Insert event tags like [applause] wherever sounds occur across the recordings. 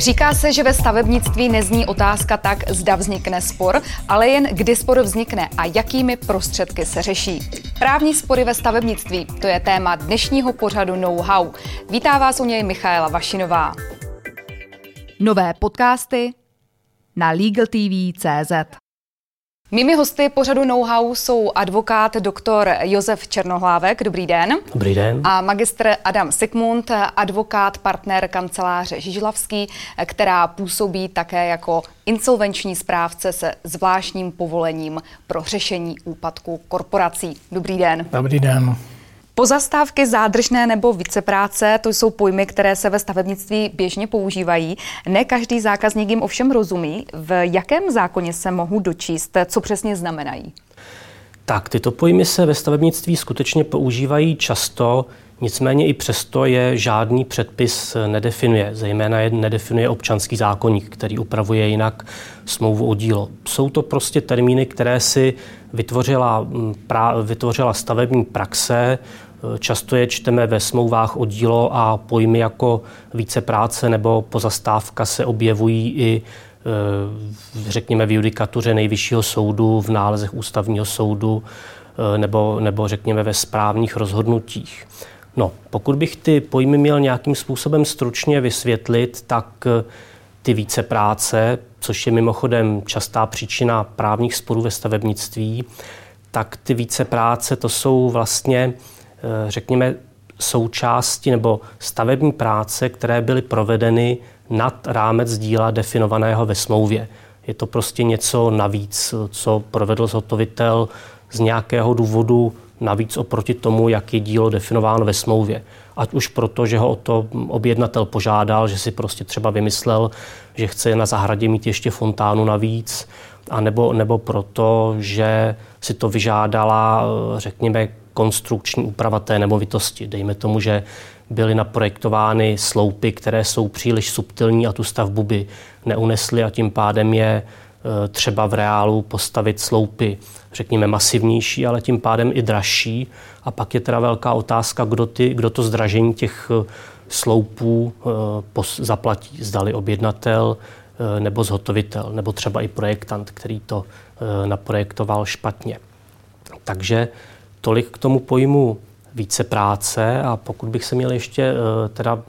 Říká se, že ve stavebnictví nezní otázka tak, zda vznikne spor, ale jen kdy spor vznikne a jakými prostředky se řeší. Právní spory ve stavebnictví, to je téma dnešního pořadu Know-how. Vítá vás u něj Michaela Vašinová. Nové podcasty na LegalTV.cz Mými hosty pořadu Know-how jsou advokát doktor Josef Černohlávek, dobrý den. Dobrý den. A magistr Adam Sikmund, advokát, partner kanceláře Žižlavský, která působí také jako insolvenční správce se zvláštním povolením pro řešení úpadku korporací. Dobrý den. Dobrý den. Pozastávky, zádržné nebo vícepráce, to jsou pojmy, které se ve stavebnictví běžně používají. Ne každý zákazník jim ovšem rozumí. V jakém zákoně se mohu dočíst, co přesně znamenají? Tak, tyto pojmy se ve stavebnictví skutečně používají často, nicméně i přesto je žádný předpis nedefinuje. Zejména je nedefinuje občanský zákonník, který upravuje jinak smlouvu o dílo. Jsou to prostě termíny, které si vytvořila, vytvořila stavební praxe, Často je čteme ve smlouvách o dílo a pojmy jako více práce nebo pozastávka se objevují i řekněme v judikatuře nejvyššího soudu, v nálezech ústavního soudu e, nebo, nebo řekněme ve správních rozhodnutích. No, pokud bych ty pojmy měl nějakým způsobem stručně vysvětlit, tak e, ty více práce, což je mimochodem častá příčina právních sporů ve stavebnictví, tak ty více práce to jsou vlastně Eh, řekněme, součásti nebo stavební práce, které byly provedeny nad rámec díla definovaného ve smlouvě. Je to prostě něco navíc, co provedl zhotovitel z nějakého důvodu navíc oproti tomu, jak je dílo definováno ve smlouvě. Ať už proto, že ho o to objednatel požádal, že si prostě třeba vymyslel, že chce na zahradě mít ještě fontánu navíc, a nebo, nebo proto, že si to vyžádala, řekněme, konstrukční úprava té nemovitosti. Dejme tomu, že byly naprojektovány sloupy, které jsou příliš subtilní a tu stavbu by neunesly a tím pádem je e, třeba v reálu postavit sloupy, řekněme, masivnější, ale tím pádem i dražší. A pak je teda velká otázka, kdo, ty, kdo to zdražení těch e, sloupů e, zaplatí. Zdali objednatel nebo zhotovitel, nebo třeba i projektant, který to naprojektoval špatně. Takže Tolik k tomu pojmu více práce a pokud bych se měl ještě eh, teda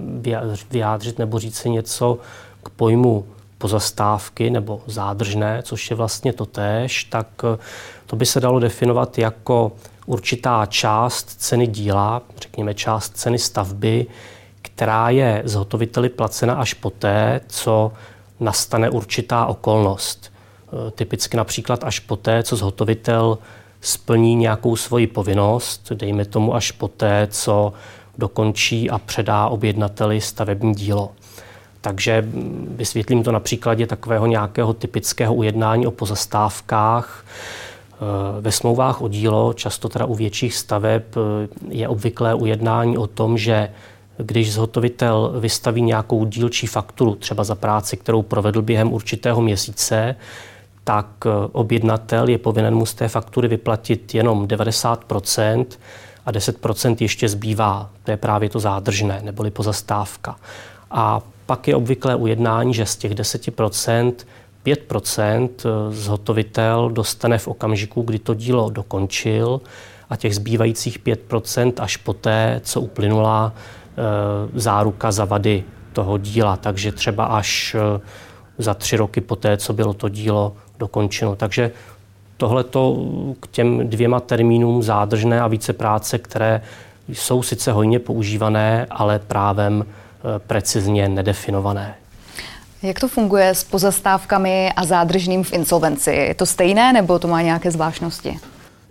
vyjádřit nebo říct si něco k pojmu pozastávky nebo zádržné, což je vlastně to též, tak eh, to by se dalo definovat jako určitá část ceny díla, řekněme část ceny stavby, která je zhotoviteli placena až poté, co nastane určitá okolnost. Eh, typicky například až poté, co zhotovitel splní nějakou svoji povinnost, dejme tomu až poté, co dokončí a předá objednateli stavební dílo. Takže vysvětlím to na příkladě takového nějakého typického ujednání o pozastávkách. E, ve smlouvách o dílo, často teda u větších staveb, e, je obvyklé ujednání o tom, že když zhotovitel vystaví nějakou dílčí fakturu, třeba za práci, kterou provedl během určitého měsíce, tak eh, objednatel je povinen mu z té faktury vyplatit jenom 90% a 10% ještě zbývá. To je právě to zádržné, neboli pozastávka. A pak je obvyklé ujednání, že z těch 10% 5% zhotovitel dostane v okamžiku, kdy to dílo dokončil a těch zbývajících 5% až poté, co uplynula e, záruka za vady toho díla. Takže třeba až za tři roky poté, co bylo to dílo dokončeno. Takže tohle k těm dvěma termínům zádržné a více práce, které jsou sice hojně používané, ale právem eh, precizně nedefinované. Jak to funguje s pozastávkami a zádržným v insolvenci? Je to stejné nebo to má nějaké zvláštnosti?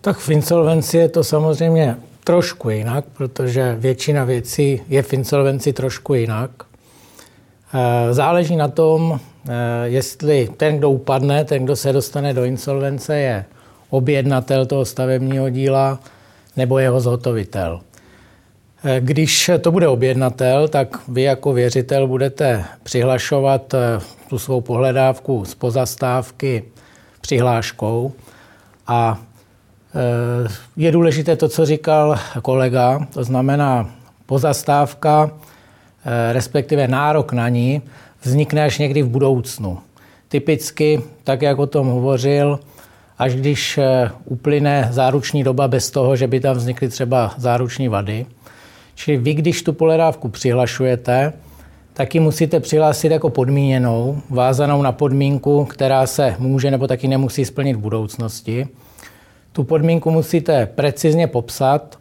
Tak v insolvenci je to samozřejmě trošku jinak, protože většina věcí je v insolvenci trošku jinak. Eh, záleží na tom, jestli ten, kdo upadne, ten, kdo se dostane do insolvence, je objednatel toho stavebního díla nebo jeho zhotovitel. Eh, když to bude objednatel, tak vy jako věřitel budete přihlašovat tu svou pohledávku z pozastávky přihláškou a je důležité to, co říkal kolega, to znamená pozastávka Eh, respektive nárok na ní, vznikne až někdy v budoucnu. Typicky, tak jak o tom hovořil, až když eh, uplyne záruční doba bez toho, že by tam vznikly třeba záruční vady. Čili vy, když tu pohledávku přihlašujete, tak ji musíte přihlásit jako podmíněnou, vázanou na podmínku, která se může nebo taky nemusí splnit v budoucnosti. Tu podmínku musíte precizně popsat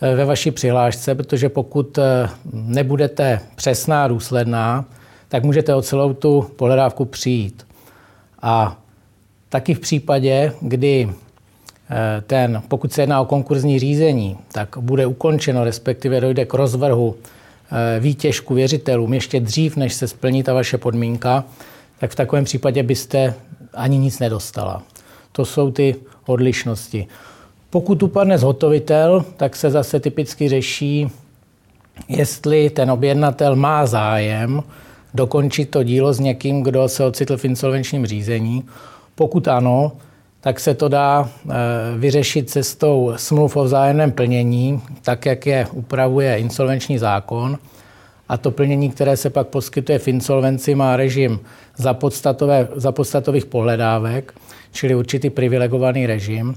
eh, ve vaší přihlášce, protože pokud eh, nebudete přesná a důsledná, tak můžete o celou tu pohledávku přijít. A taky v případě, kdy eh, ten, pokud se jedná o konkurzní řízení, tak bude ukončeno, respektive dojde k rozvrhu eh, výtěžku věřitelům ještě dřív, než se splní ta vaše podmínka, tak v takovém případě byste ani nic nedostala. To jsou ty odlišnosti. Pokud upadne zhotovitel, tak se zase typicky řeší, jestli ten objednatel má zájem dokončit to dílo s někým, kdo se ocitl v insolvenčním řízení. Pokud ano, tak se to dá eh, vyřešit cestou smluv o vzájemném plnění, tak jak je upravuje insolvenční zákon. A to plnění, které se pak poskytuje v insolvenci, má režim za, podstatové, za podstatových pohledávek, čili určitý privilegovaný režim.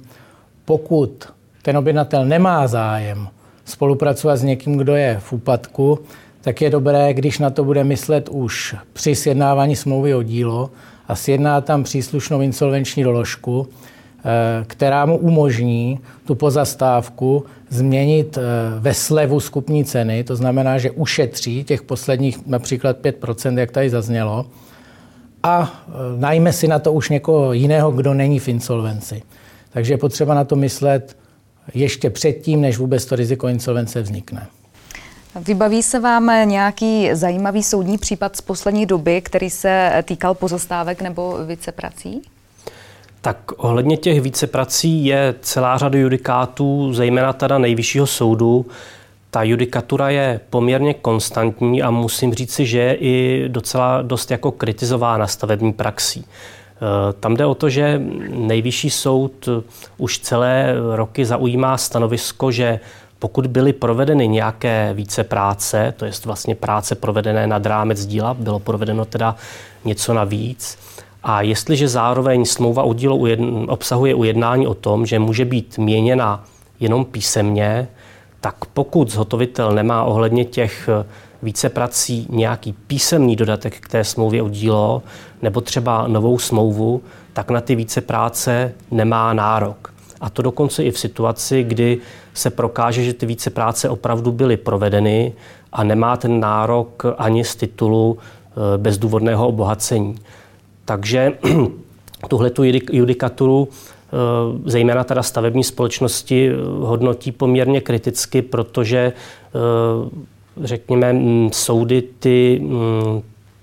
Pokud ten objednatel nemá zájem spolupracovat s někým, kdo je v úpadku, tak je dobré, když na to bude myslet už při sjednávání smlouvy o dílo a sjedná tam příslušnou insolvenční doložku, eh, která mu umožní tu pozastávku změnit eh, ve slevu skupní ceny, to znamená, že ušetří těch posledních například 5%, jak tady zaznělo, a eh, najme si na to už někoho jiného, kdo není v insolvenci. Takže je potřeba na to myslet ještě předtím, než vůbec to riziko insolvence vznikne. Vybaví se vám nějaký zajímavý soudní případ z poslední doby, který se týkal pozastávek nebo víceprací? Tak ohledně těch víceprací je celá řada judikátů, zejména teda nejvyššího soudu. Ta judikatura je poměrně konstantní a musím říci, že je i docela dost jako kritizována stavební praxí. E, tam jde o to, že nejvyšší soud už celé roky zaujímá stanovisko, že pokud byly provedeny nějaké více práce, to je vlastně práce provedené nad rámec díla, bylo provedeno teda něco navíc, a jestliže zároveň smlouva o dílo obsahuje ujednání o tom, že může být měněna jenom písemně, tak pokud zhotovitel nemá ohledně těch více prací nějaký písemný dodatek k té smlouvě o dílo nebo třeba novou smlouvu, tak na ty více práce nemá nárok. A to dokonce i v situaci, kdy se prokáže, že ty více práce opravdu byly provedeny a nemá ten nárok ani z titulu eh, bezdůvodného obohacení. Takže [clears throat] tuhle tu judikaturu eh, zejména teda stavební společnosti eh, hodnotí poměrně kriticky, protože řekněme, soudy ty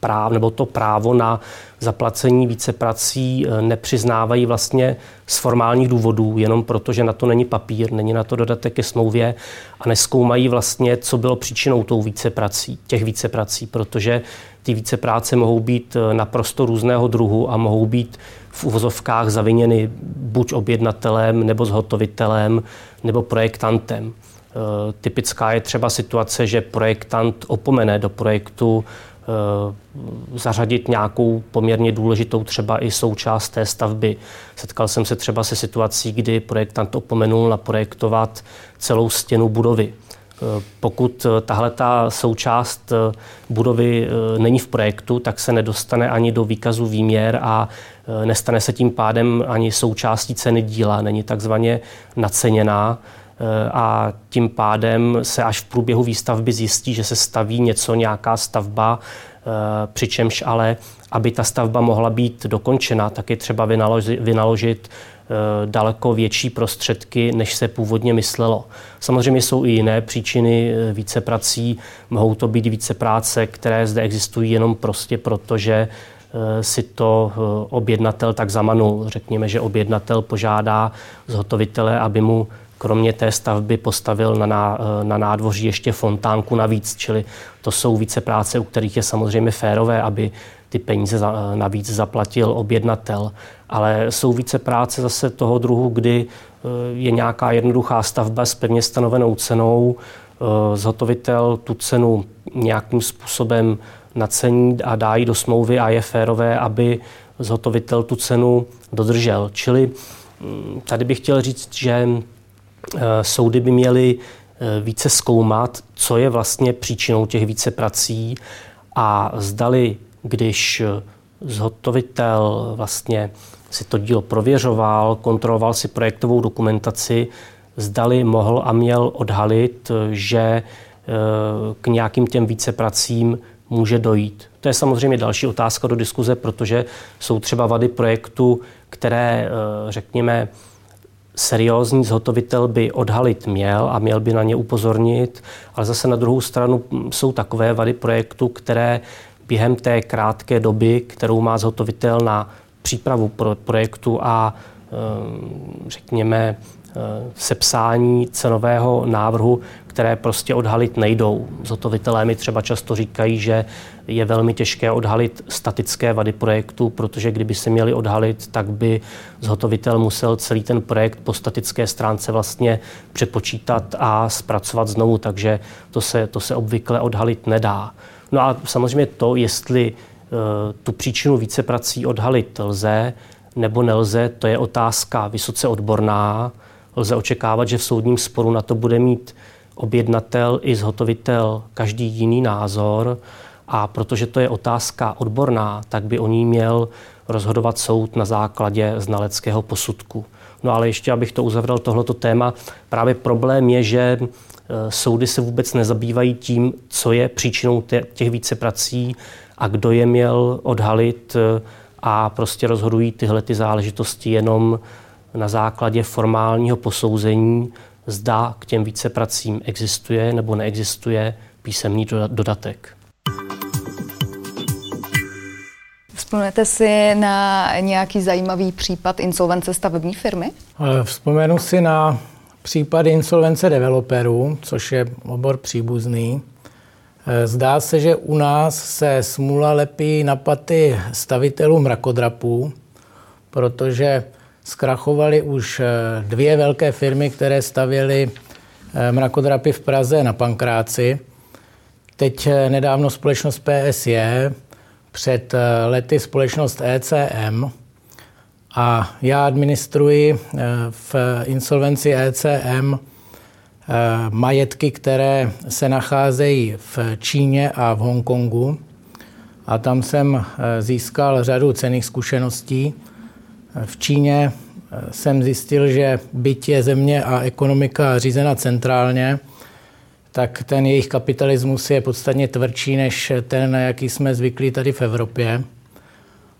práv, nebo to právo na zaplacení více prací eh, nepřiznávají vlastně z formálních důvodů, jenom proto, že na to není papír, není na to dodatek ke smlouvě a neskoumají vlastně, co bylo příčinou tou více prací, těch více prací, protože ty více práce mohou být eh, naprosto různého druhu a mohou být v uvozovkách zaviněny buď objednatelem, nebo zhotovitelem, nebo projektantem. Eh, typická je třeba situace, že projektant opomene do projektu zařadit nějakou poměrně důležitou třeba i součást té stavby. Setkal jsem se třeba se situací, kdy projektant opomenul naprojektovat celou stěnu budovy. Eh, pokud eh, tahle ta součást budovy není v projektu, tak se nedostane ani do výkazu výměr a nestane se tím pádem ani součástí ceny díla, není takzvaně naceněná a tím pádem se až v průběhu výstavby zjistí, že se staví něco, nějaká stavba, eh, přičemž ale, aby ta stavba mohla být dokončena, tak je třeba vynaložit, eh, daleko větší prostředky, než se původně myslelo. Samozřejmě jsou i jiné příčiny eh, více prací. Mohou to být více práce, které zde existují jenom prostě proto, že si to objednatel tak zamanul. Řekněme, že objednatel požádá zhotovitele, aby mu kromě té stavby postavil na, na, na nádvoří ještě fontánku navíc, čili to jsou více práce, u kterých je samozřejmě férové, aby ty peníze za, navíc zaplatil objednatel. Ale jsou více práce zase toho druhu, kdy eh, je nějaká jednoduchá stavba s pevně stanovenou cenou, eh, zhotovitel tu cenu nějakým způsobem nacení a dá ji do smlouvy a je férové, aby zhotovitel tu cenu dodržel. Čili mm, tady bych chtěl říct, že eh, soudy by měly eh, více zkoumat, co je vlastně příčinou těch více prací a zdali, když zhotovitel vlastně si to dílo prověřoval, kontroloval si projektovou dokumentaci, zdali mohl a měl odhalit, že k nějakým těm více pracím může dojít. To je samozřejmě další otázka do diskuze, protože jsou třeba vady projektu, které, řekněme, seriózní zhotovitel by odhalit měl a měl by na ně upozornit, ale zase na druhou stranu jsou takové vady projektu, které během té krátké doby, kterou má zhotovitel na přípravu pro projektu a eh, řekněme sepsání cenového návrhu, které prostě odhalit nejdou. Zhotovitelé mi třeba často říkají, že je velmi těžké odhalit statické vady projektu, protože kdyby se měli odhalit, tak by zhotovitel musel celý ten projekt po statické stránce vlastně přepočítat a zpracovat znovu, takže to se, to se obvykle odhalit nedá. No a samozřejmě to, jestli Eh, tu příčinu více prací odhalit lze nebo nelze, to je otázka vysoce odborná. Lze očekávat, že v soudním sporu na to bude mít objednatel i zhotovitel každý jiný názor a protože to je otázka odborná, tak by o ní měl rozhodovat soud na základě znaleckého posudku. No ale ještě, abych to uzavřel tohleto téma, právě problém je, že eh, soudy se vůbec nezabývají tím, co je příčinou těch více prací a kdo je měl odhalit eh, a prostě rozhodují tyhle ty záležitosti jenom na základě formálního posouzení, zda k těm více pracím existuje nebo neexistuje písemný dodatek. Vzpomenete si na nějaký zajímavý případ insolvence stavební firmy? Eh, vzpomenu si na případ insolvence developerů, což je obor příbuzný. Eh, zdá se, že u nás se smula lepí na paty stavitelů mrakodrapů, protože zkrachovaly už eh, dvě velké firmy, které stavěly eh, mrakodrapy v Praze na Pankráci. Teď nedávno společnost PSJ, před lety společnost ECM a já administruji v insolvenci ECM Eh, majetky, které se nacházejí v Číně a v Hongkongu. A tam jsem eh, získal řadu cených zkušeností. Eh, v Číně jsem zjistil, že byť je země a ekonomika řízena centrálně, tak ten jejich kapitalismus je podstatně tvrdší než ten, na jaký jsme zvyklí tady v Evropě.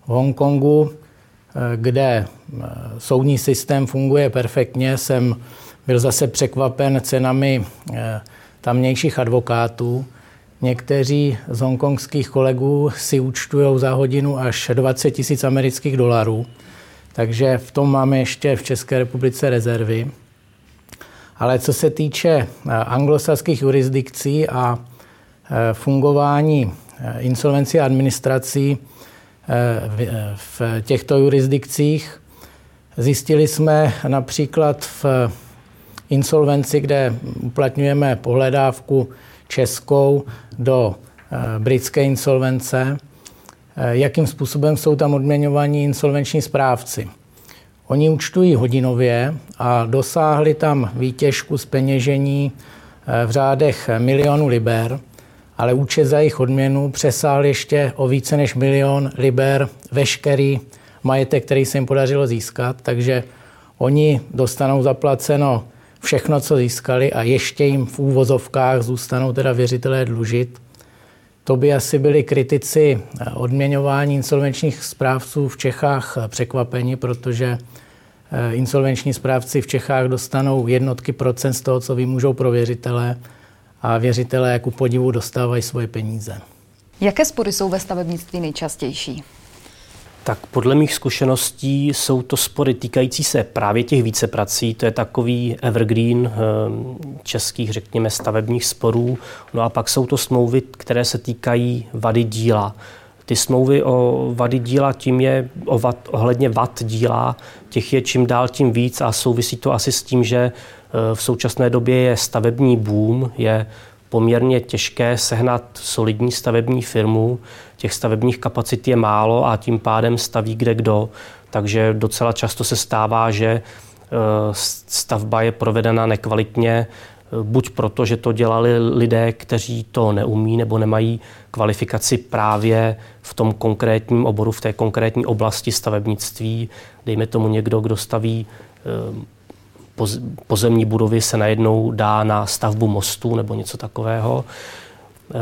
V Hongkongu, kde soudní systém funguje perfektně, jsem byl zase překvapen cenami eh, tamnějších advokátů. Někteří z hongkongských kolegů si účtují za hodinu až 20 tisíc amerických dolarů, takže v tom máme ještě v České republice rezervy. Ale co se týče eh, anglosaských jurisdikcí a eh, fungování insolvencí a administrací v těchto jurisdikcích, zjistili jsme například v insolvenci, kde uplatňujeme pohledávku českou do eh, britské insolvence, eh, jakým způsobem jsou tam odměňovaní insolvenční správci. Oni účtují hodinově a dosáhli tam výtěžku z peněžení eh, v řádech milionu liber, ale účet za jejich odměnu přesáhl ještě o více než milion liber veškerý majetek, který se jim podařilo získat, takže oni dostanou zaplaceno všechno, co získali a ještě jim v úvozovkách zůstanou teda věřitelé dlužit. To by asi byli kritici odměňování insolvenčních správců v Čechách překvapeni, protože eh, insolvenční správci v Čechách dostanou jednotky procent z toho, co vymůžou pro věřitele a věřitelé jako podivu dostávají svoje peníze. Jaké spory jsou ve stavebnictví nejčastější? Tak podle mých zkušeností jsou to spory týkající se právě těch víceprací. To je takový evergreen eh, českých, řekněme, stavebních sporů. No a pak jsou to smlouvy, které se týkají vady díla. Ty smlouvy o vady díla, tím je o vad, ohledně vad díla, těch je čím dál tím víc a souvisí to asi s tím, že eh, v současné době je stavební boom, je poměrně těžké sehnat solidní stavební firmu. Těch stavebních kapacit je málo a tím pádem staví kde kdo. Takže docela často se stává, že e, stavba je provedena nekvalitně, e, buď proto, že to dělali lidé, kteří to neumí nebo nemají kvalifikaci právě v tom konkrétním oboru, v té konkrétní oblasti stavebnictví. Dejme tomu někdo, kdo staví e, pozemní budovy se najednou dá na stavbu mostu nebo něco takového. Eh,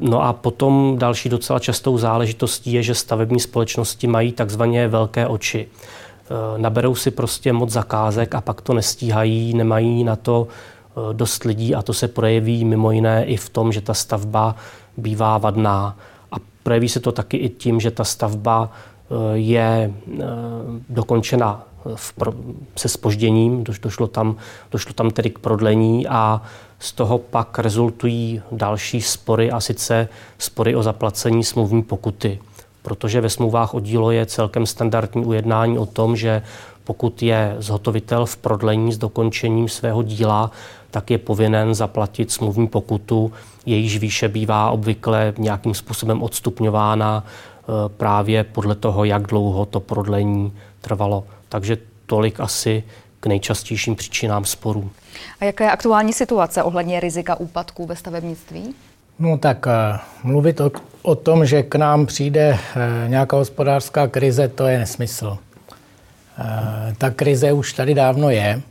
no a potom další docela častou záležitostí je, že stavební společnosti mají takzvaně velké oči. Eh, naberou si prostě moc zakázek a pak to nestíhají, nemají na to eh, dost lidí a to se projeví mimo jiné i v tom, že ta stavba bývá vadná. A projeví se to taky i tím, že ta stavba je dokončena v pro, se spožděním, došlo tam, došlo tam tedy k prodlení a z toho pak rezultují další spory a sice spory o zaplacení smluvní pokuty. Protože ve smlouvách o dílo je celkem standardní ujednání o tom, že pokud je zhotovitel v prodlení s dokončením svého díla, tak je povinen zaplatit smluvní pokutu, jejíž výše bývá obvykle nějakým způsobem odstupňována eh, právě podle toho, jak dlouho to prodlení trvalo. Takže tolik asi k nejčastějším příčinám sporů. A jaká je aktuální situace ohledně rizika úpadků ve stavebnictví? No tak uh, mluvit o, o tom, že k nám přijde uh, nějaká hospodářská krize, to je nesmysl. Ta krize už tady dávno je.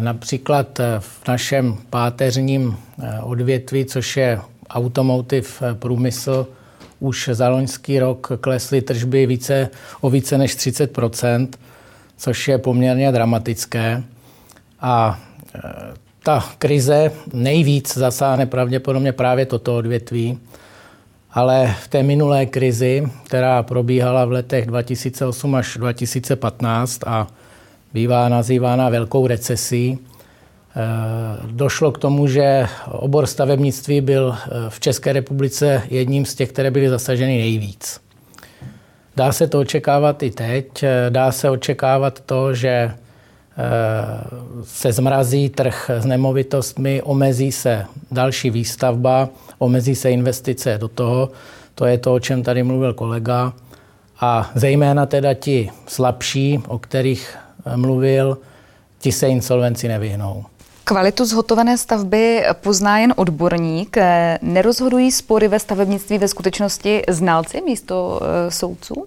Například v našem páteřním odvětví, což je automotive průmysl, už za loňský rok klesly tržby více, o více než 30% což je poměrně dramatické. A e, ta krize nejvíc zasáhne pravděpodobně právě toto odvětví, ale v té minulé krizi, která probíhala v letech 2008 až 2015 a bývá nazývána velkou recesí, došlo k tomu, že obor stavebnictví byl eh, v České republice jedním z těch, které byly zasaženy nejvíc. Dá se to očekávat i teď. Eh, dá se očekávat to, že se zmrazí trh s nemovitostmi, omezí se další výstavba, omezí se investice do toho. To je to, o čem tady mluvil kolega. A zejména teda ti slabší, o kterých mluvil, ti se insolvenci nevyhnou. Kvalitu zhotovené stavby pozná jen odborník. Nerozhodují spory ve stavebnictví ve skutečnosti znalci místo e, soudců?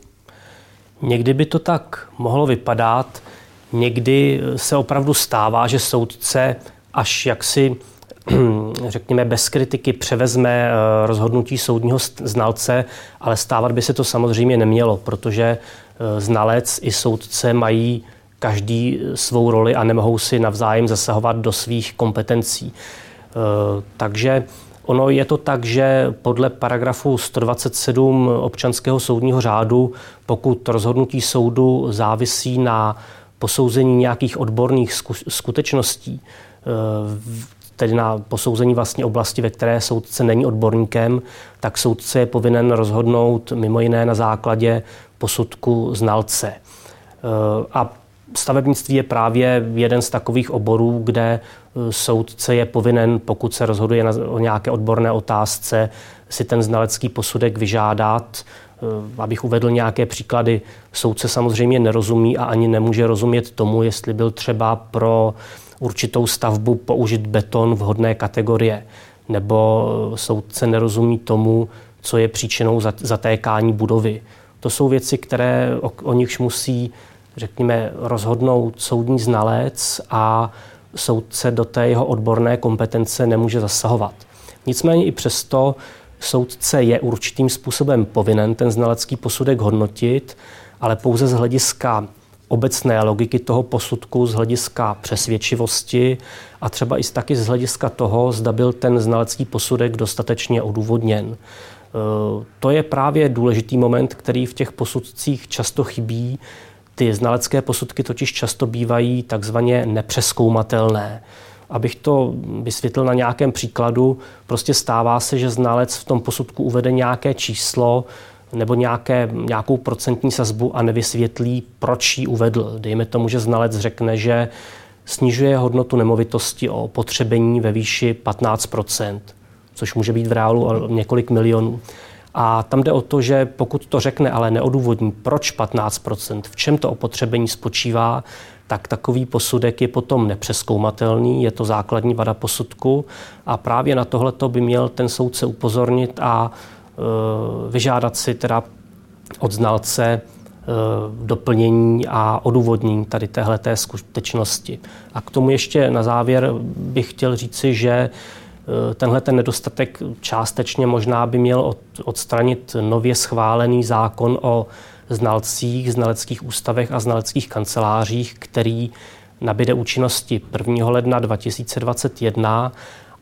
Někdy by to tak mohlo vypadat. Někdy se opravdu stává, že soudce až jaksi [clears throat] řekněme, bez kritiky převezme rozhodnutí soudního znalce, ale stávat by se to samozřejmě nemělo, protože znalec i soudce mají každý svou roli a nemohou si navzájem zasahovat do svých kompetencí. E, takže ono je to tak, že podle paragrafu 127 občanského soudního řádu, pokud rozhodnutí soudu závisí na posouzení nějakých odborných skutečností, e, tedy na posouzení vlastně oblasti, ve které soudce není odborníkem, tak soudce je povinen rozhodnout mimo jiné na základě posudku znalce. E, a Stavebnictví je právě jeden z takových oborů, kde e, soudce je povinen, pokud se rozhoduje o nějaké odborné otázce, si ten znalecký posudek vyžádat. E, abych uvedl nějaké příklady, soudce samozřejmě nerozumí a ani nemůže rozumět tomu, jestli byl třeba pro určitou stavbu použit beton vhodné kategorie, nebo e, soudce nerozumí tomu, co je příčinou zatékání budovy. To jsou věci, které o, o nichž musí řekněme, rozhodnout soudní znalec a soudce do té jeho odborné kompetence nemůže zasahovat. Nicméně i přesto soudce je určitým způsobem povinen ten znalecký posudek hodnotit, ale pouze z hlediska obecné logiky toho posudku, z hlediska přesvědčivosti a třeba i taky z hlediska toho, zda byl ten znalecký posudek dostatečně odůvodněn. E, to je právě důležitý moment, který v těch posudcích často chybí, ty znalecké posudky totiž často bývají takzvaně nepřeskoumatelné. Abych to vysvětlil na nějakém příkladu, prostě stává se, že znalec v tom posudku uvede nějaké číslo nebo nějaké, nějakou procentní sazbu a nevysvětlí, proč ji uvedl. Dejme tomu, že znalec řekne, že snižuje hodnotu nemovitosti o potřebení ve výši 15% což může být v reálu několik milionů. A tam jde o to, že pokud to řekne, ale neodůvodní, proč 15% v čem to opotřebení spočívá, tak takový posudek je potom nepřeskoumatelný, je to základní vada posudku a právě na tohle by měl ten soudce upozornit a e, vyžádat si teda od znalce e, doplnění a odůvodnění tady téhleté skutečnosti. A k tomu ještě na závěr bych chtěl říci, že tenhle ten nedostatek částečně možná by měl odstranit nově schválený zákon o znalcích, znaleckých ústavech a znaleckých kancelářích, který nabide účinnosti 1. ledna 2021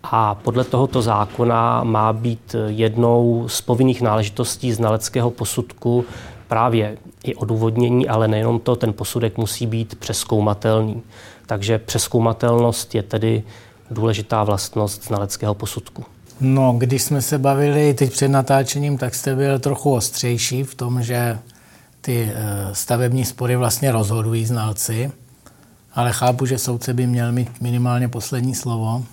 a podle tohoto zákona má být jednou z povinných náležitostí znaleckého posudku právě i odůvodnění, ale nejenom to, ten posudek musí být přeskoumatelný. Takže přeskoumatelnost je tedy důležitá vlastnost znaleckého posudku. No, když jsme se bavili teď před natáčením, tak jste byl trochu ostřejší v tom, že ty eh, stavební spory vlastně rozhodují znalci, ale chápu, že soudce by měl mít minimálně poslední slovo.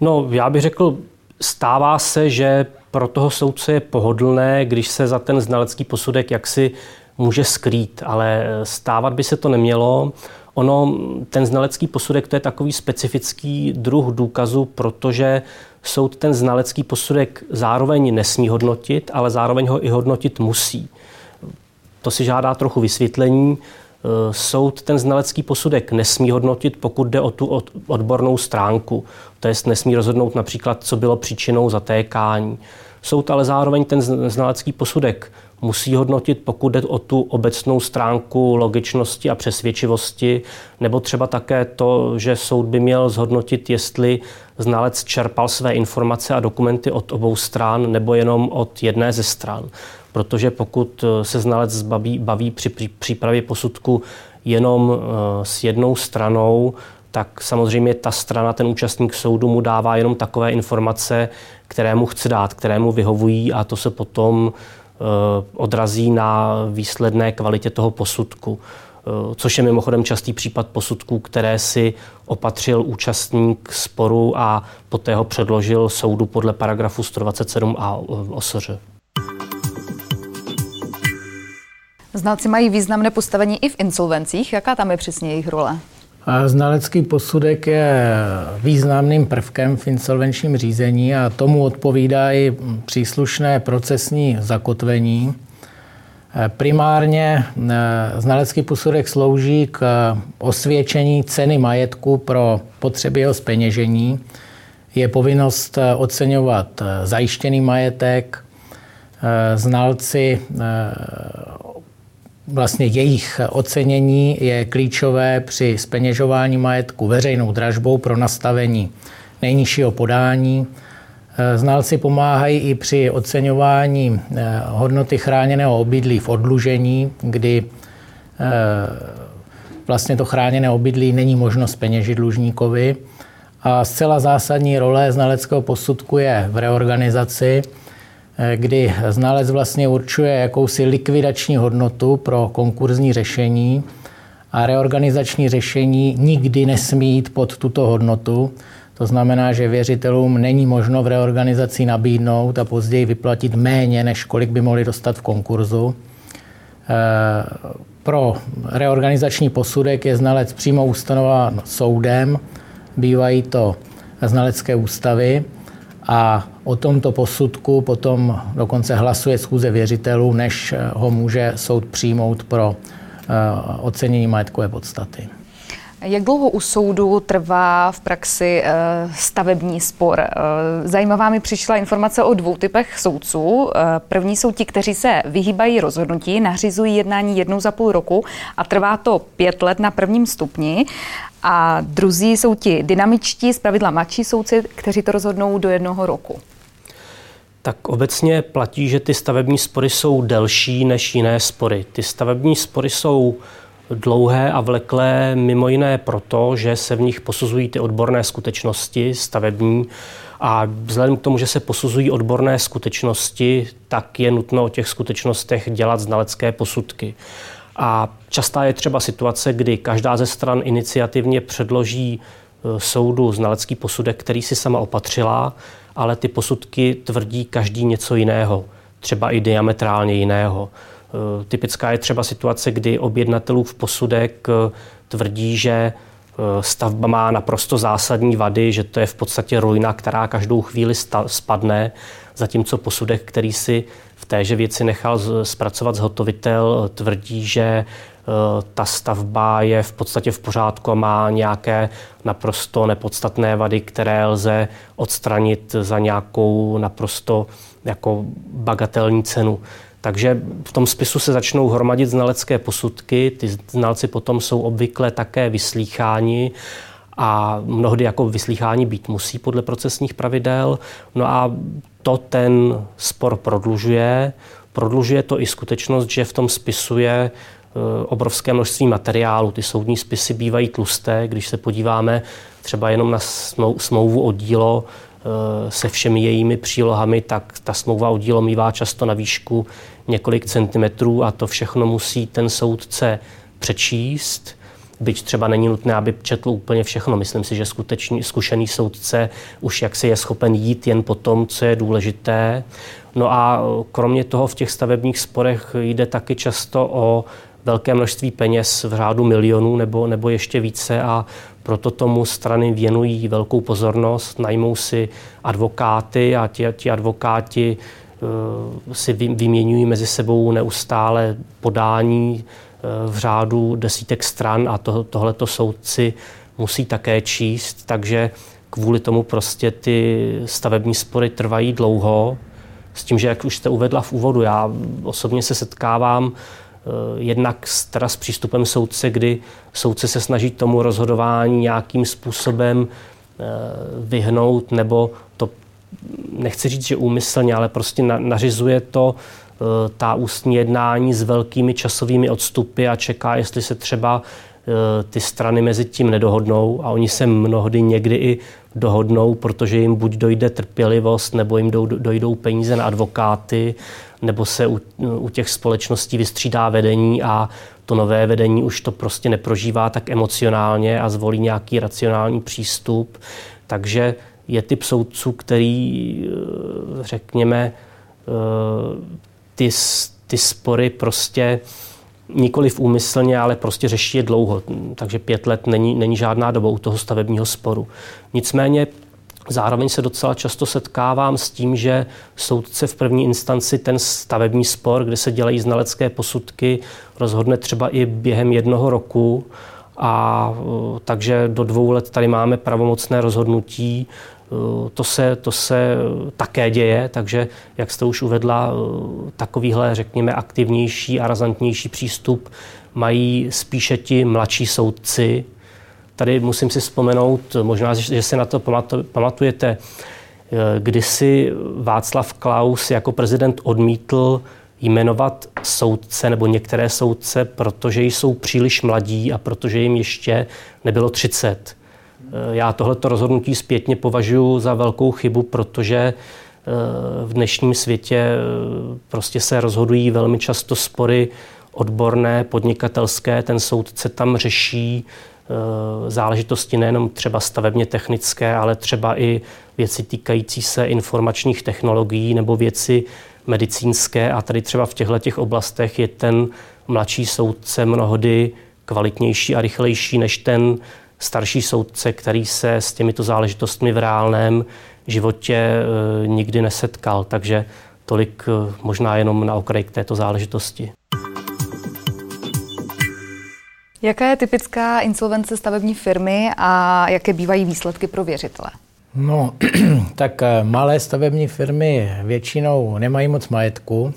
No, já bych řekl, stává se, že pro toho soudce je pohodlné, když se za ten znalecký posudek jaksi může skrýt, ale stávat by se to nemělo. Ono, ten znalecký posudek, to je takový specifický druh důkazu, protože soud ten znalecký posudek zároveň nesmí hodnotit, ale zároveň ho i hodnotit musí. To si žádá trochu vysvětlení. E, soud ten znalecký posudek nesmí hodnotit, pokud jde o tu odbornou stránku. To jest nesmí rozhodnout například, co bylo příčinou zatékání. Soud ale zároveň ten znalecký posudek musí hodnotit, pokud jde o tu obecnou stránku logičnosti a přesvědčivosti, nebo třeba také to, že soud by měl zhodnotit, jestli znalec čerpal své informace a dokumenty od obou stran nebo jenom od jedné ze stran. Protože pokud eh, se znalec baví, baví při přípravě posudku jenom eh, s jednou stranou, tak samozřejmě ta strana, ten účastník soudu mu dává jenom takové informace, které mu chce dát, které mu vyhovují a to se potom eh, odrazí na výsledné kvalitě toho posudku. Což je mimochodem častý případ posudků, které si opatřil účastník sporu a poté ho předložil soudu podle paragrafu 127a OSŘ. Znalci mají významné postavení i v insolvencích. Jaká tam je přesně jejich role? Znalecký posudek je významným prvkem v insolvenčním řízení a tomu odpovídá i příslušné procesní zakotvení. Primárně e, znalecký posudek slouží k osvědčení ceny majetku pro potřeby jeho speněžení. Je povinnost oceňovat zajištěný majetek. E, znalci e, vlastně jejich ocenění je klíčové při speněžování majetku veřejnou dražbou pro nastavení nejnižšího podání. Znalci pomáhají i při oceňování eh, hodnoty chráněného obydlí v odlužení, kdy eh, vlastně to chráněné obydlí není možno speněžit dlužníkovi. A zcela zásadní role znaleckého posudku je v reorganizaci, Eh, kdy znalec vlastně určuje jakousi likvidační hodnotu pro konkurzní řešení a reorganizační řešení nikdy nesmí jít pod tuto hodnotu. To znamená, že věřitelům není možno v reorganizaci nabídnout a později vyplatit méně, než kolik by mohli dostat v konkurzu. Eh, pro reorganizační posudek je znalec přímo ustanován soudem, bývají to znalecké ústavy a o tomto posudku potom dokonce hlasuje schůze věřitelů, než ho může soud přijmout pro eh, ocenění majetkové podstaty. Jak dlouho u soudu trvá v praxi eh, stavební spor? Eh, zajímavá mi přišla informace o dvou typech soudců. První jsou ti, kteří se vyhýbají rozhodnutí, nařizují jednání jednou za půl roku a trvá to pět let na prvním stupni. A druzí jsou ti dynamičtí, zpravidla mladší soudci, kteří to rozhodnou do jednoho roku. Tak obecně platí, že ty stavební spory jsou delší než jiné spory. Ty stavební spory jsou dlouhé a vleklé mimo jiné proto, že se v nich posuzují ty odborné skutečnosti stavební a vzhledem k tomu, že se posuzují odborné skutečnosti, tak je nutno o těch skutečnostech dělat znalecké posudky. A častá je třeba situace, kdy každá ze stran iniciativně předloží e, soudu znalecký posudek, který si sama opatřila, ale ty posudky tvrdí každý něco jiného, třeba i diametrálně jiného. E, typická je třeba situace, kdy objednatelův posudek e, tvrdí, že stavba má naprosto zásadní vady, že to je v podstatě ruina, která každou chvíli spadne, zatímco posudek, který si v téže věci nechal zpracovat zhotovitel, tvrdí, že ta stavba je v podstatě v pořádku a má nějaké naprosto nepodstatné vady, které lze odstranit za nějakou naprosto jako bagatelní cenu. Takže v tom spisu se začnou hromadit znalecké posudky, ty znalci potom jsou obvykle také vyslýcháni a mnohdy jako vyslýchání být musí podle procesních pravidel. No a to ten spor prodlužuje. Prodlužuje to i skutečnost, že v tom spisu je e, obrovské množství materiálu. Ty soudní spisy bývají tlusté, když se podíváme třeba jenom na smlouvu o dílo se všemi jejími přílohami, tak ta smlouva o dílo mývá často na výšku několik centimetrů a to všechno musí ten soudce přečíst byť třeba není nutné, aby četl úplně všechno. Myslím si, že skutečný, zkušený soudce už jak se je schopen jít jen po tom, co je důležité. No a kromě toho v těch stavebních sporech jde taky často o velké množství peněz v řádu milionů nebo, nebo ještě více a proto tomu strany věnují velkou pozornost, najmou si advokáty a ti, ti advokáti uh, si vyměňují mezi sebou neustále podání v řádu desítek stran a to, tohleto soudci musí také číst, takže kvůli tomu prostě ty stavební spory trvají dlouho. S tím, že jak už jste uvedla v úvodu, já osobně se setkávám jednak s, teda s přístupem soudce, kdy soudce se snaží tomu rozhodování nějakým způsobem eh, vyhnout, nebo to nechci říct, že úmyslně, ale prostě nařizuje to Eh, ta ústní jednání s velkými časovými odstupy a čeká, jestli se třeba eh, ty strany mezi tím nedohodnou. A oni se mnohdy někdy i dohodnou, protože jim buď dojde trpělivost, nebo jim dojdou peníze na advokáty, nebo se u, u těch společností vystřídá vedení a to nové vedení už to prostě neprožívá tak emocionálně a zvolí nějaký racionální přístup. Takže je typ soudců, který, eh, řekněme, ty, ty spory prostě nikoliv úmyslně, ale prostě řeší je dlouho. Takže pět let není, není žádná doba u toho stavebního sporu. Nicméně Zároveň se docela často setkávám s tím, že soudce v první instanci ten stavební spor, kde se dělají znalecké posudky, rozhodne třeba i během jednoho roku. A takže do dvou let tady máme pravomocné rozhodnutí to se, to se také děje, takže, jak jste už uvedla, eh, takovýhle, řekněme, aktivnější a razantnější přístup mají spíše ti mladší soudci. Tady musím si vzpomenout, možná, že si na to pamatujete, eh, kdysi Václav Klaus jako prezident odmítl jmenovat soudce nebo některé soudce, protože jsou příliš mladí a protože jim ještě nebylo 30. Eh, já tohleto rozhodnutí zpětně považuji za velkou chybu, protože eh, v dnešním světě eh, prostě se rozhodují velmi často spory odborné, podnikatelské. Ten soudce tam řeší záležitosti nejenom třeba stavebně technické, ale třeba i věci týkající se informačních technologií nebo věci medicínské. A tady třeba v těchto těch oblastech je ten mladší soudce mnohdy kvalitnější a rychlejší než ten starší soudce, který se s těmito záležitostmi v reálném životě e, nikdy nesetkal. Takže tolik e, možná jenom na okraj k této záležitosti. Jaká je typická insolvence stavební firmy a jaké bývají výsledky pro věřitele? No, [clears throat] tak e, malé stavební firmy většinou nemají moc majetku.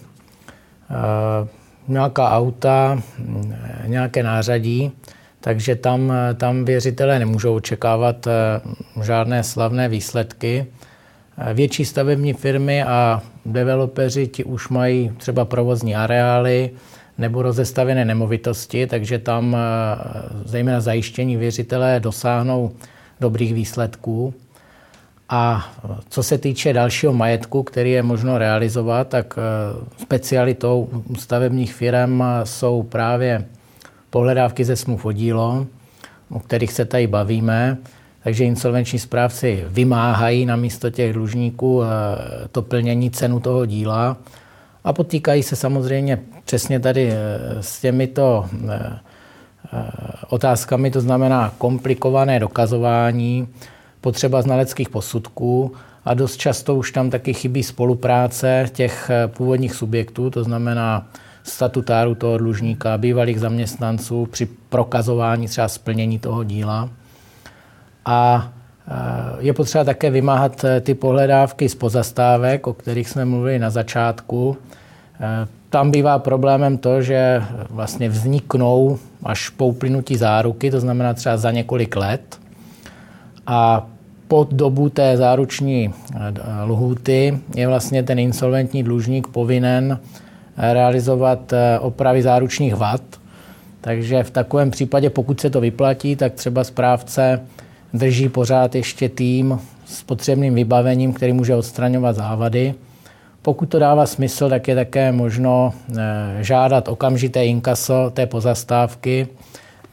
Nějaká auta, nějaké nářadí takže tam, tam věřitelé nemůžou očekávat eh, žádné slavné výsledky. Eh, větší stavební firmy a developeři ti už mají třeba provozní areály nebo rozestavěné nemovitosti, takže tam eh, zejména zajištění věřitelé dosáhnou dobrých výsledků. A co se týče dalšího majetku, který je možno realizovat, tak specialitou stavebních firm jsou právě pohledávky ze smluv o dílo, o kterých se tady bavíme. Takže insolvenční správci vymáhají na místo těch dlužníků to plnění cenu toho díla a potýkají se samozřejmě přesně tady s těmito otázkami, to znamená komplikované dokazování, potřeba znaleckých posudků a dost často už tam taky chybí spolupráce těch eh, původních subjektů, to znamená statutáru toho dlužníka, bývalých zaměstnanců při prokazování třeba splnění toho díla. A eh, je potřeba také vymáhat eh, ty pohledávky z pozastávek, o kterých jsme mluvili na začátku. Tam bývá problémem to, že vlastně vzniknou až po uplynutí záruky, to znamená třeba za několik let. A po dobu té záruční eh, lhuty je vlastně ten insolventní dlužník povinen eh, realizovat eh, opravy záručních vad. Takže v takovém případě, pokud se to vyplatí, tak třeba správce drží pořád ještě tým s potřebným vybavením, který může odstraňovat závady. Pokud to dává smysl, tak je také možno žádat okamžité inkaso té pozastávky,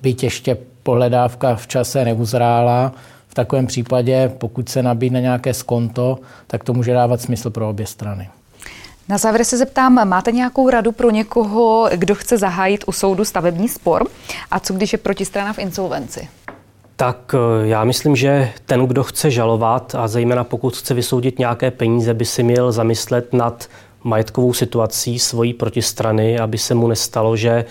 byť ještě pohledávka v čase neuzrála, v takovém případě, pokud se nabídne nějaké skonto, tak to může dávat smysl pro obě strany. Na závěr se zeptám, máte nějakou radu pro někoho, kdo chce zahájit u soudu stavební spor? A co když je protistrana v insolvenci? Tak eh, já myslím, že ten, kdo chce žalovat a zejména pokud chce vysoudit nějaké peníze, by si měl zamyslet nad majetkovou situací svojí protistrany, aby se mu nestalo, že eh,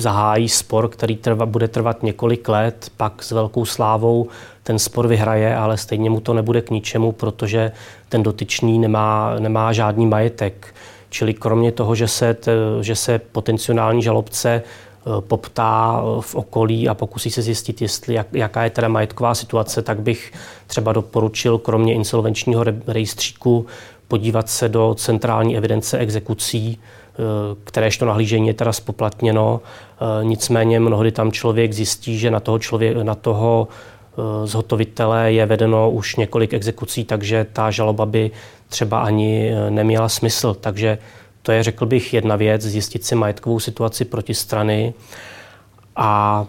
zahájí spor, který trva, bude trvat několik let, pak s velkou slávou ten spor vyhraje, ale stejně mu to nebude k ničemu, protože ten dotyčný nemá, nemá žádný majetek. Čili kromě toho, že se, že se potenciální žalobce eh, poptá eh, v okolí a pokusí se zjistit, jestli, jak, jaká je teda majetková situace, tak bych třeba doporučil kromě insolvenčního rejstříku podívat se do centrální evidence exekucí, Eh, kteréž to nahlížení je teda spoplatněno. Nicméně mnohdy tam člověk zjistí, že na toho, člověk, na toho zhotovitele je vedeno už několik exekucí, takže ta žaloba by třeba ani neměla smysl. Takže to je, řekl bych, jedna věc, zjistit si majetkovou situaci proti strany. A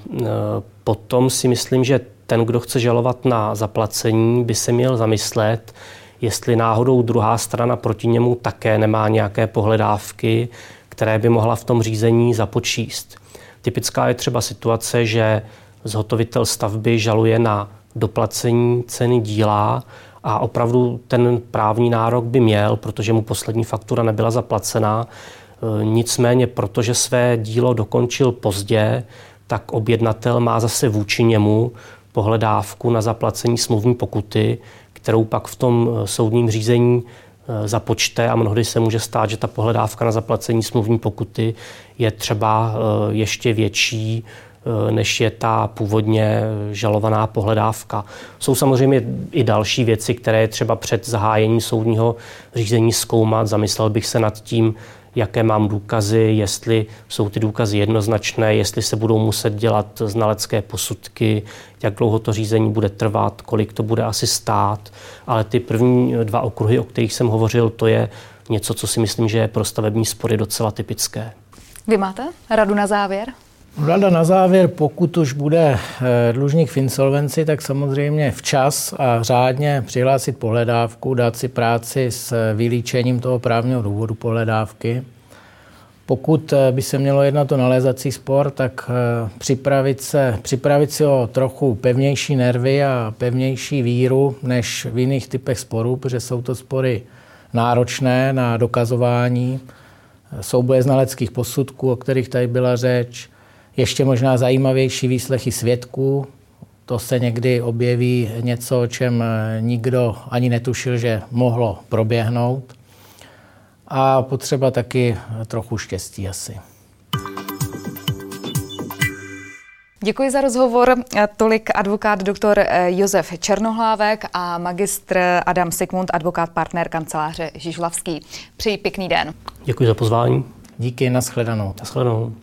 potom si myslím, že ten, kdo chce žalovat na zaplacení, by se měl zamyslet, jestli náhodou druhá strana proti němu také nemá nějaké pohledávky, které by mohla v tom řízení započíst. Typická je třeba situace, že zhotovitel stavby žaluje na doplacení ceny díla a opravdu ten právní nárok by měl, protože mu poslední faktura nebyla zaplacená. E, nicméně, protože své dílo dokončil pozdě, tak objednatel má zase vůči němu pohledávku na zaplacení smluvní pokuty, kterou pak v tom eh, soudním řízení eh, započte a mnohdy se může stát, že ta pohledávka na zaplacení smluvní pokuty je třeba ještě větší, než je ta původně žalovaná pohledávka. Jsou samozřejmě i další věci, které je třeba před zahájením soudního řízení zkoumat. Zamyslel bych se nad tím, jaké mám důkazy, jestli jsou ty důkazy jednoznačné, jestli se budou muset dělat znalecké posudky, jak dlouho to řízení bude trvat, kolik to bude asi stát. Ale ty první dva okruhy, o kterých jsem hovořil, to je něco, co si myslím, že je pro stavební spory docela typické. Vy máte radu na závěr? Rada na závěr, pokud už bude eh, dlužník v insolvenci, tak samozřejmě včas a řádně přihlásit pohledávku, dát si práci s vylíčením toho právního důvodu pohledávky. Pokud eh, by se mělo jednat o nalézací spor, tak eh, připravit, se, připravit si o trochu pevnější nervy a pevnější víru než v jiných typech sporů, protože jsou to spory náročné na dokazování, souboje znaleckých posudků, o kterých tady byla řeč, ještě možná zajímavější výslechy svědků. To se někdy objeví něco, o čem eh, nikdo ani netušil, že mohlo proběhnout. A potřeba taky trochu štěstí asi. Děkuji za rozhovor. Tolik advokát doktor eh, Josef Černohlávek a magistr Adam Sigmund, advokát partner kanceláře Žižlavský. Přeji pěkný den. Děkuji za pozvání. Díky, nashledanou. Nashledanou.